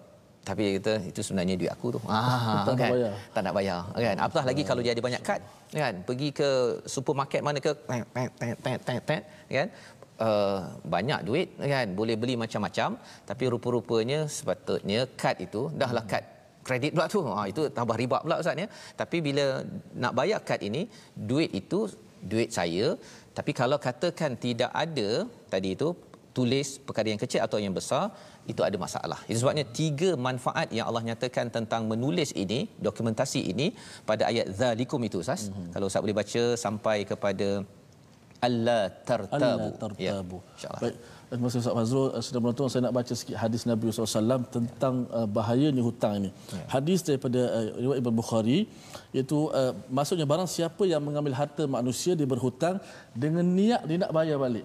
tapi kita itu sebenarnya duit aku tu. Ah, tak kan? nak bayar. Tak nak bayar. Kan? Apatah lagi kalau dia ada banyak kad, kan? Pergi ke supermarket mana ke, kan? Uh, banyak duit kan boleh beli macam-macam tapi rupa-rupanya sepatutnya kad itu dahlah kad kredit pula tu ha, itu tambah riba pula ustaz ya tapi bila nak bayar kad ini duit itu duit saya tapi kalau katakan tidak ada tadi itu tulis perkara yang kecil atau yang besar itu ada masalah. Itu sebabnya tiga manfaat yang Allah nyatakan tentang menulis ini, dokumentasi ini pada ayat zalikum itu Ustaz. Mm-hmm. Kalau Ustaz boleh baca sampai kepada Allah tartabu. Allah tartabu. Ya, InsyaAllah. Baik. Terima kasih Ustaz Fazrul. Eh, Sudah menonton saya nak baca sikit hadis Nabi SAW tentang uh, bahayanya hutang ini. Ya. Hadis daripada uh, riwayat Ibn Bukhari iaitu uh, maksudnya barang siapa yang mengambil harta manusia dia berhutang dengan niat dia nak bayar balik.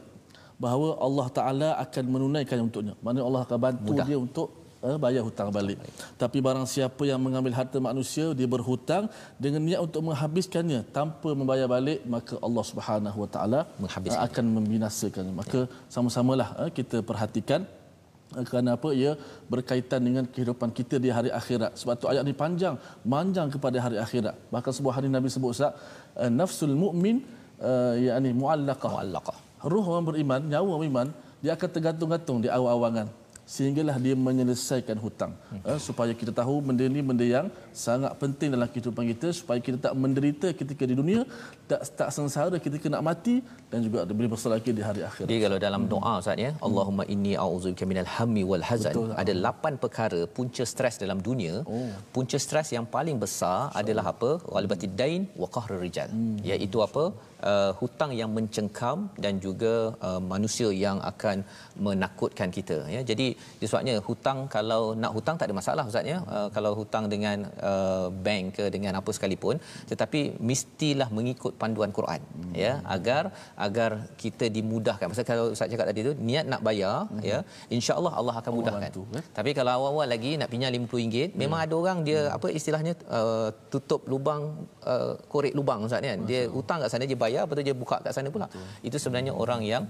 Bahawa Allah Taala akan menunaikan untuknya. Mana Allah akan bantu Mudah. dia untuk uh, bayar hutang balik. Tapi barang siapa yang mengambil harta manusia dia berhutang dengan niat untuk menghabiskannya tanpa membayar balik maka Allah Subhanahu Wa Taala uh, akan membinasakannya. Maka sama-samalah uh, kita perhatikan kerana apa ia berkaitan dengan kehidupan kita di hari akhirat. Sebab tu ayat ni panjang, manjang kepada hari akhirat. Bahkan sebuah hari Nabi sebut Ustaz, uh, nafsul mu'min uh, yakni muallaqah. Muallaqah. Ruh orang beriman, nyawa orang beriman, dia akan tergantung-gantung di awang-awangan sehinggalah dia menyelesaikan hutang. Eh, supaya kita tahu benda ni benda yang sangat penting dalam kehidupan kita supaya kita tak menderita ketika di dunia tak tak sengsara ketika nak mati dan juga boleh bersalah lagi di hari akhirat Jadi kalau dalam doa Ustaz ya, Allahumma inni a'udzubika minal hammi wal hazan. Betul. Ada lapan perkara punca stres dalam dunia. Oh. Punca stres yang paling besar adalah apa? Walibatid dain wa qahrur rijal. Iaitu apa? Uh, hutang yang mencengkam dan juga uh, manusia yang akan menakutkan kita ya. Jadi sebabnya hutang kalau nak hutang tak ada masalah Ustaz ya. Uh, kalau hutang dengan uh, bank ke dengan apa sekalipun tetapi mestilah mengikut panduan Quran ya agar agar kita dimudahkan. Pasal kalau Ustaz cakap tadi tu niat nak bayar ya insya-Allah Allah akan Allah mudahkan. bantu, eh? Tapi kalau awal-awal lagi nak pinjam RM50 memang ada orang dia apa istilahnya uh, tutup lubang uh, korek lubang Ustaz kan. Dia hutang kat sana dia bayar lepas tu dia buka kat sana pula. Itu sebenarnya orang yang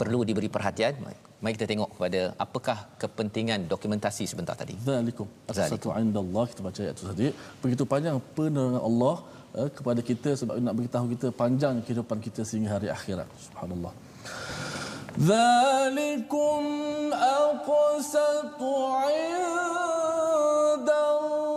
perlu diberi perhatian. Mari kita tengok kepada apakah kepentingan dokumentasi sebentar tadi. Zalikum. Satu indallah kita baca ayat tu tadi. Begitu panjang penerangan Allah eh, kepada kita sebab nak beritahu kita panjang kehidupan kita sehingga hari akhirat. Subhanallah. ذلكم أقسط عند الله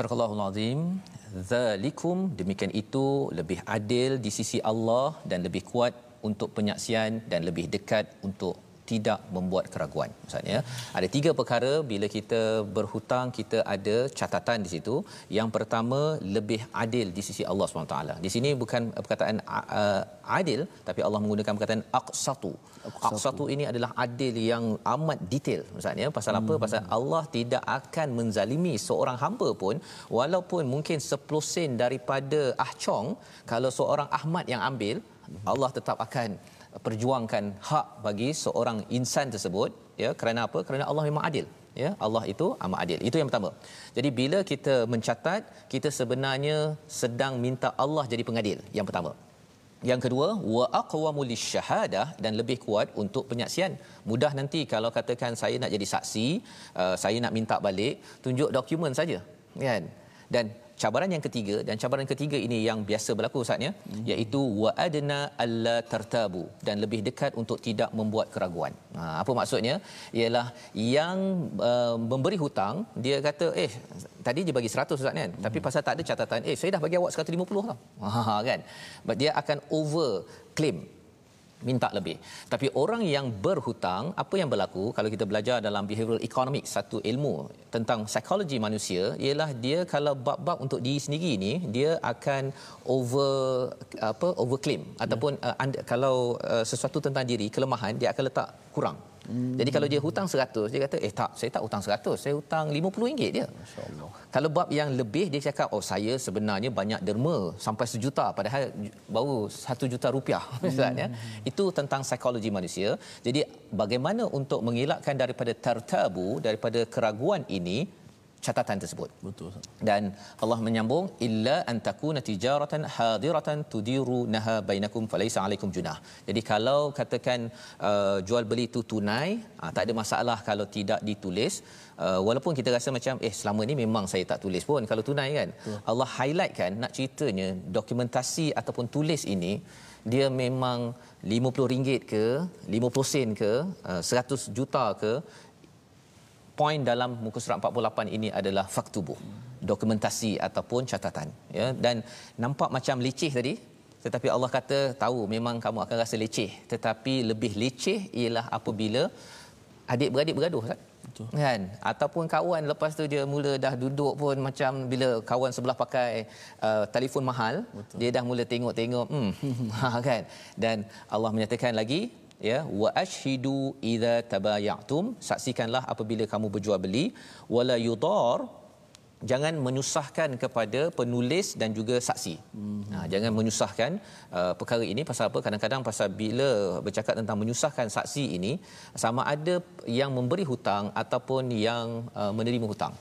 Surah azim. "Zalikum demikian itu lebih adil di sisi Allah dan lebih kuat untuk penyaksian dan lebih dekat untuk tidak membuat keraguan. Maksudnya ada tiga perkara bila kita berhutang kita ada catatan di situ. Yang pertama lebih adil di sisi Allah SWT. Di sini bukan perkataan uh, adil tapi Allah menggunakan perkataan aqsatu. Aqsatu ini adalah adil yang amat detail. Maksudnya pasal apa? Pasal Allah tidak akan menzalimi seorang hamba pun walaupun mungkin 10 sen daripada ahcong kalau seorang Ahmad yang ambil Allah tetap akan perjuangkan hak bagi seorang insan tersebut ya kerana apa? Kerana Allah memang adil ya. Allah itu amat adil. Itu yang pertama. Jadi bila kita mencatat kita sebenarnya sedang minta Allah jadi pengadil yang pertama. Yang kedua wa aqwamu lisyahadah dan lebih kuat untuk penyaksian. Mudah nanti kalau katakan saya nak jadi saksi uh, saya nak minta balik tunjuk dokumen saja kan? Dan cabaran yang ketiga dan cabaran ketiga ini yang biasa berlaku ustaznya hmm. iaitu wa adna alla tartabu dan lebih dekat untuk tidak membuat keraguan. Ha, apa maksudnya? Ialah yang uh, memberi hutang dia kata eh tadi dia bagi 100 ustaz kan hmm. tapi pasal tak ada catatan eh saya dah bagi awak 150 tau. Ha kan. But dia akan over claim minta lebih. Tapi orang yang berhutang, apa yang berlaku? Kalau kita belajar dalam behavioral economics, satu ilmu tentang psikologi manusia ialah dia kalau bab-bab untuk diri sendiri ni dia akan over apa overclaim. Ataupun uh, and, kalau uh, sesuatu tentang diri kelemahan dia akan letak kurang Hmm. Jadi kalau dia hutang 100, dia kata, "Eh tak, saya tak hutang 100, saya hutang RM50 je." Kalau bab yang lebih dia cakap, "Oh, saya sebenarnya banyak derma sampai sejuta padahal baru satu juta rupiah." Hmm. itu tentang psikologi manusia. Jadi bagaimana untuk mengelakkan daripada tertabu, daripada keraguan ini, catatan tersebut. Betul. Dan Allah menyambung illa an takuna tijaratan hadiratan tudiru naha bainakum falaysa alaikum junah. Jadi kalau katakan uh, jual beli itu tunai, uh, tak ada masalah kalau tidak ditulis. Uh, walaupun kita rasa macam eh selama ni memang saya tak tulis pun kalau tunai kan. Betul. Allah highlight kan nak ceritanya dokumentasi ataupun tulis ini dia memang RM50 ke 50 sen ke uh, 100 juta ke poin dalam muka surat 48 ini adalah faktubu dokumentasi ataupun catatan ya. Dan nampak macam leceh tadi tetapi Allah kata tahu memang kamu akan rasa leceh. Tetapi lebih leceh ialah apabila adik-beradik bergaduh kan Betul. kan? Ataupun kawan lepas tu dia mula dah duduk pun macam bila kawan sebelah pakai uh, telefon mahal Betul. dia dah mula tengok-tengok hmm ha, kan? Dan Allah menyatakan lagi ya wa ashhidu idza tabayatum saksikanlah apabila kamu berjual beli wala yudar jangan menyusahkan kepada penulis dan juga saksi. Hmm. Ha, jangan menyusahkan uh, perkara ini pasal apa? Kadang-kadang pasal bila bercakap tentang menyusahkan saksi ini sama ada yang memberi hutang ataupun yang uh, menerima hutang.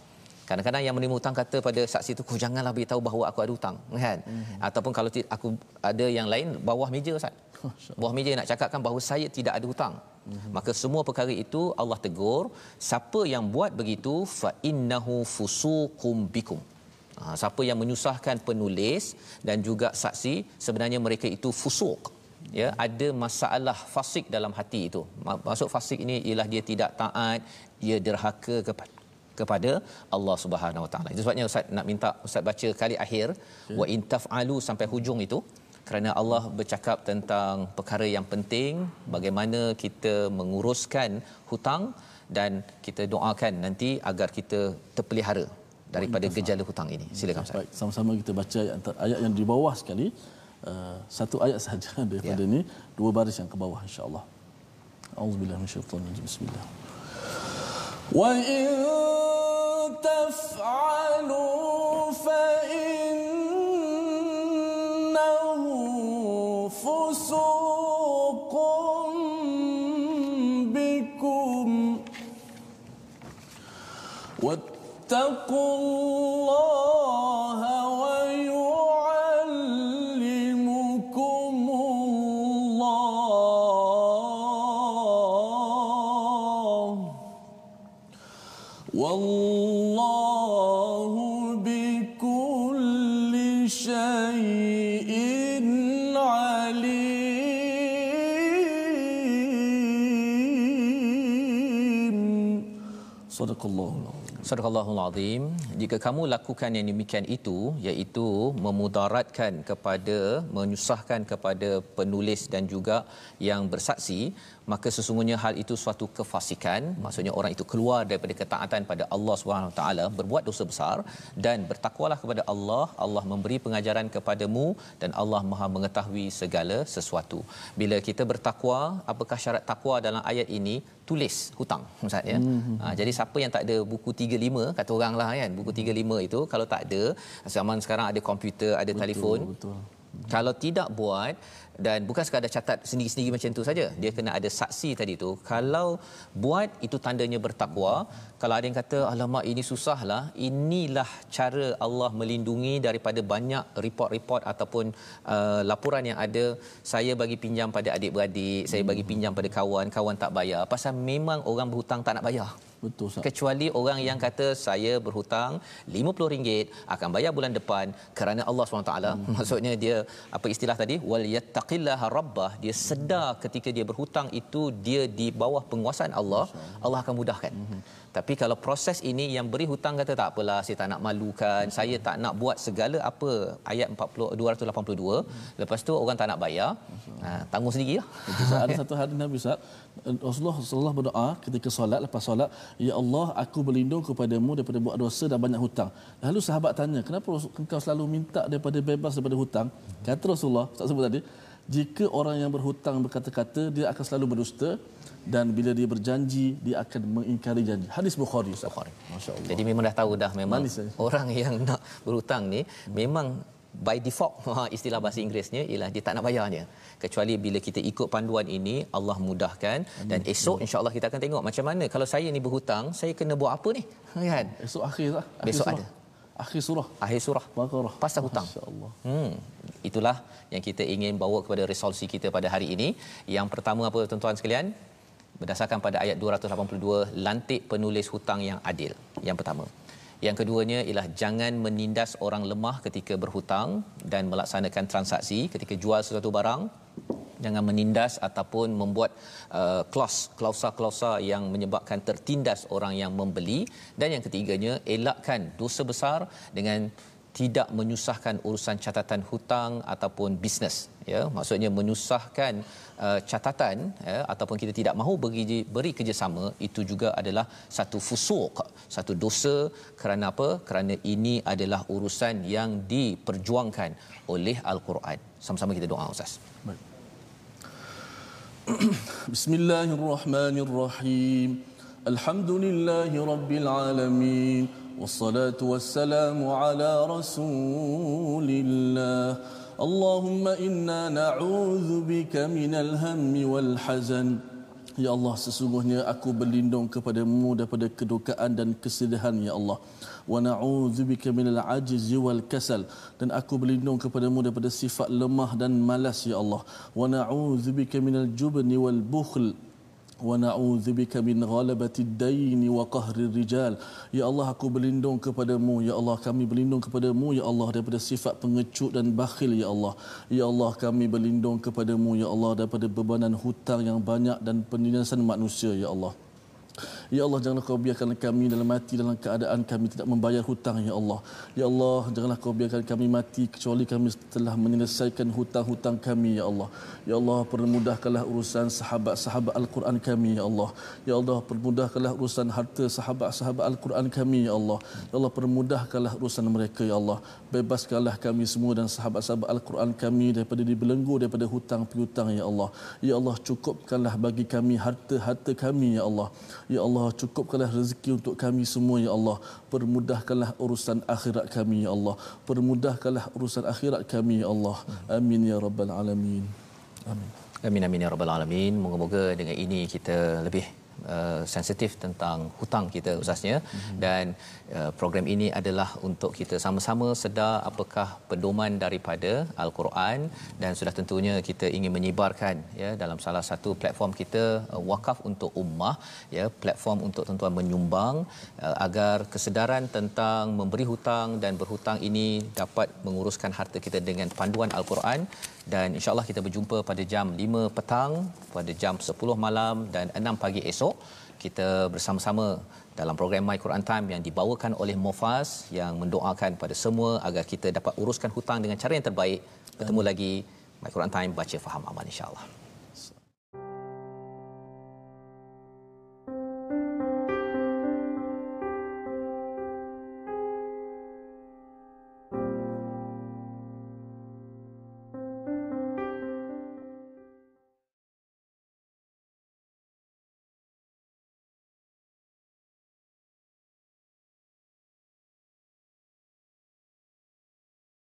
Kadang-kadang yang menerima hutang kata pada saksi itu, "Kau janganlah beritahu bahawa aku ada hutang." Kan? Hmm. Ataupun kalau aku ada yang lain bawah meja Ustaz. Bawah meja nak cakapkan bahawa saya tidak ada hutang. Hmm. Maka semua perkara itu Allah tegur, siapa yang buat begitu fa innahu fusuqum bikum. Ha, siapa yang menyusahkan penulis dan juga saksi sebenarnya mereka itu fusuk ya ada masalah fasik dalam hati itu maksud fasik ini ialah dia tidak taat dia derhaka kepada kepada Allah Subhanahu Wa Taala. Itu sebabnya Ustaz nak minta Ustaz baca kali akhir wa in taf'alu sampai hujung itu kerana Allah bercakap tentang perkara yang penting bagaimana kita menguruskan hutang dan kita doakan nanti agar kita terpelihara daripada gejala hutang ini. Silakan Ustaz. Baik, sama-sama kita baca ayat, ayat yang di bawah sekali. Uh, satu ayat sahaja daripada ya. ini, dua baris yang ke bawah insya-Allah. Auzubillahi minasyaitonir Bismillah. Wa in تفعلوا فإنه فسوق بكم. واتقوا الله Sadaqallahul Azim. Jika kamu lakukan yang demikian itu, iaitu memudaratkan kepada, menyusahkan kepada penulis dan juga yang bersaksi, maka sesungguhnya hal itu suatu kefasikan. Maksudnya orang itu keluar daripada ketaatan pada Allah Subhanahu taala berbuat dosa besar dan bertakwalah kepada Allah. Allah memberi pengajaran kepadamu dan Allah Maha mengetahui segala sesuatu. Bila kita bertakwa apakah syarat takwa dalam ayat ini tulis hutang ustaz ya mm-hmm. ha, jadi siapa yang tak ada buku 35 kata orang lah kan buku 35 itu kalau tak ada zaman sekarang ada komputer ada betul, telefon betul kalau tidak buat dan bukan sekadar catat sendiri-sendiri macam tu saja dia kena ada saksi tadi tu. Kalau buat itu tandanya bertakwa. Kalau ada yang kata alamak ini susahlah inilah cara Allah melindungi daripada banyak report-report ataupun uh, laporan yang ada. Saya bagi pinjam pada adik-beradik saya bagi pinjam pada kawan kawan tak bayar. Pasal memang orang berhutang tak nak bayar Betul Ustaz. Kecuali orang yang kata saya berhutang RM50 akan bayar bulan depan kerana Allah SWT. Hmm. Maksudnya dia apa istilah tadi? Wal yattaqillaha rabbah. Dia sedar ketika dia berhutang itu dia di bawah penguasaan Allah, Allah akan mudahkan. Hmm. Tapi kalau proses ini yang beri hutang kata tak apalah saya tak nak malukan, saya tak nak buat segala apa ayat 40 282. Hmm. Lepas tu orang tak nak bayar. Ha, tanggung sendirilah. Ada satu hari Nabi Ustaz Rasulullah sallallahu berdoa ketika solat lepas solat, "Ya Allah, aku berlindung kepadamu daripada buat dosa dan banyak hutang." Lalu sahabat tanya, "Kenapa engkau selalu minta daripada bebas daripada hutang?" Kata Rasulullah, tak sebut tadi, "Jika orang yang berhutang berkata-kata, dia akan selalu berdusta dan bila dia berjanji dia akan mengingkari janji. Hadis Bukhari. Bukhari. Masya-Allah. Jadi memang dah tahu dah memang Manis, orang yang nak berhutang ni memang by default ha, istilah bahasa Inggerisnya ialah dia tak nak bayarnya. Kecuali bila kita ikut panduan ini Allah mudahkan. Dan esok insya-Allah kita akan tengok macam mana. Kalau saya ni berhutang saya kena buat apa ni? Kan? Esok akhir lah akhir besok surah. ada. Akhir surah. Akhir surah. Baqarah pasal hutang. Insyaallah hmm. Itulah yang kita ingin bawa kepada resolusi kita pada hari ini. Yang pertama apa tuan-tuan sekalian berdasarkan pada ayat 282 lantik penulis hutang yang adil yang pertama. Yang keduanya ialah jangan menindas orang lemah ketika berhutang dan melaksanakan transaksi ketika jual sesuatu barang. Jangan menindas ataupun membuat uh, clause klausa-klausa yang menyebabkan tertindas orang yang membeli. Dan yang ketiganya elakkan dosa besar dengan tidak menyusahkan urusan catatan hutang ataupun bisnes ya. Maksudnya menyusahkan uh, catatan ya ataupun kita tidak mahu beri beri kerjasama itu juga adalah satu fusuk satu dosa. Kerana apa? Kerana ini adalah urusan yang diperjuangkan oleh al-Quran. Sama-sama kita doa ustaz. Bismillahirrahmanirrahim. Alhamdulillahirabbilalamin الحمد لله رب العالمين والصلاة والسلام على رسول الله اللهم إنا نعوذ بك من الهم والحزن Ya Allah sesungguhnya aku berlindung kepadamu daripada kedukaan dan kesedihan ya Allah wa na'udzubika minal ajzi wal kasal dan aku berlindung kepadamu daripada sifat lemah dan malas ya Allah wa na'udzubika minal jubni wal bukhl na'udzubika min ghalabati ad-dayn wa qahri rijal ya Allah aku berlindung kepadamu. Ya Allah kami berlindung kepadamu. Ya Allah daripada sifat pengecut dan bakhil ya Allah. Ya Allah kami berlindung kepadamu. Ya Allah daripada bebanan hutang yang banyak dan penindasan manusia ya Allah Ya Allah janganlah kau biarkan kami dalam mati dalam keadaan kami tidak membayar hutang ya Allah. Ya Allah janganlah kau biarkan kami mati kecuali kami telah menyelesaikan hutang-hutang kami ya Allah. Ya Allah permudahkanlah urusan sahabat-sahabat Al-Quran kami ya Allah. Ya Allah permudahkanlah urusan harta sahabat-sahabat Al-Quran kami ya Allah. Ya Allah permudahkanlah urusan mereka ya Allah. Bebaskanlah kami semua dan sahabat-sahabat Al-Quran kami daripada dibelenggu daripada hutang piutang ya Allah. Ya Allah cukupkanlah bagi kami harta-harta kami ya Allah. Ya Allah cukupkanlah rezeki untuk kami semua ya Allah. Permudahkanlah urusan akhirat kami ya Allah. Permudahkanlah urusan akhirat kami ya Allah. Amin ya rabbal alamin. Amin. Amin amin ya rabbal alamin. Moga-moga dengan ini kita lebih uh, sensitif tentang hutang kita usahanya mm-hmm. dan uh, program ini adalah untuk kita sama-sama sedar apakah pedoman daripada al-Quran dan sudah tentunya kita ingin menyebarkan ya dalam salah satu platform kita uh, wakaf untuk ummah ya platform untuk tuan-tuan menyumbang uh, agar kesedaran tentang memberi hutang dan berhutang ini dapat menguruskan harta kita dengan panduan al-Quran dan insyaallah kita berjumpa pada jam 5 petang pada jam 10 malam dan 6 pagi esok. Kita bersama-sama dalam program My Quran Time yang dibawakan oleh Mofas yang mendoakan pada semua agar kita dapat uruskan hutang dengan cara yang terbaik. Bertemu lagi. My Quran Time baca faham aman insyaallah